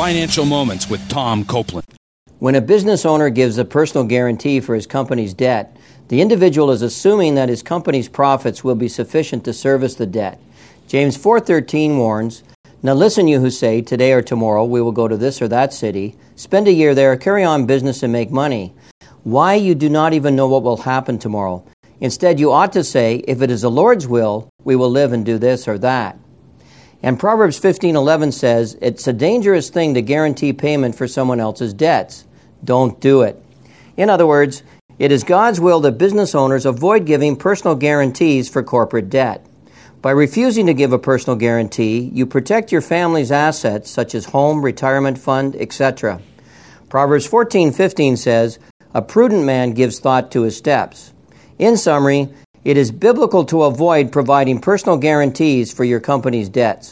Financial Moments with Tom Copeland. When a business owner gives a personal guarantee for his company's debt, the individual is assuming that his company's profits will be sufficient to service the debt. James 4:13 warns, "Now listen you who say, today or tomorrow we will go to this or that city, spend a year there, carry on business and make money. Why you do not even know what will happen tomorrow? Instead, you ought to say, if it is the Lord's will, we will live and do this or that." And Proverbs 15:11 says, "It's a dangerous thing to guarantee payment for someone else's debts. Don't do it." In other words, it is God's will that business owners avoid giving personal guarantees for corporate debt. By refusing to give a personal guarantee, you protect your family's assets such as home, retirement fund, etc. Proverbs 14:15 says, "A prudent man gives thought to his steps." In summary, it is biblical to avoid providing personal guarantees for your company's debts.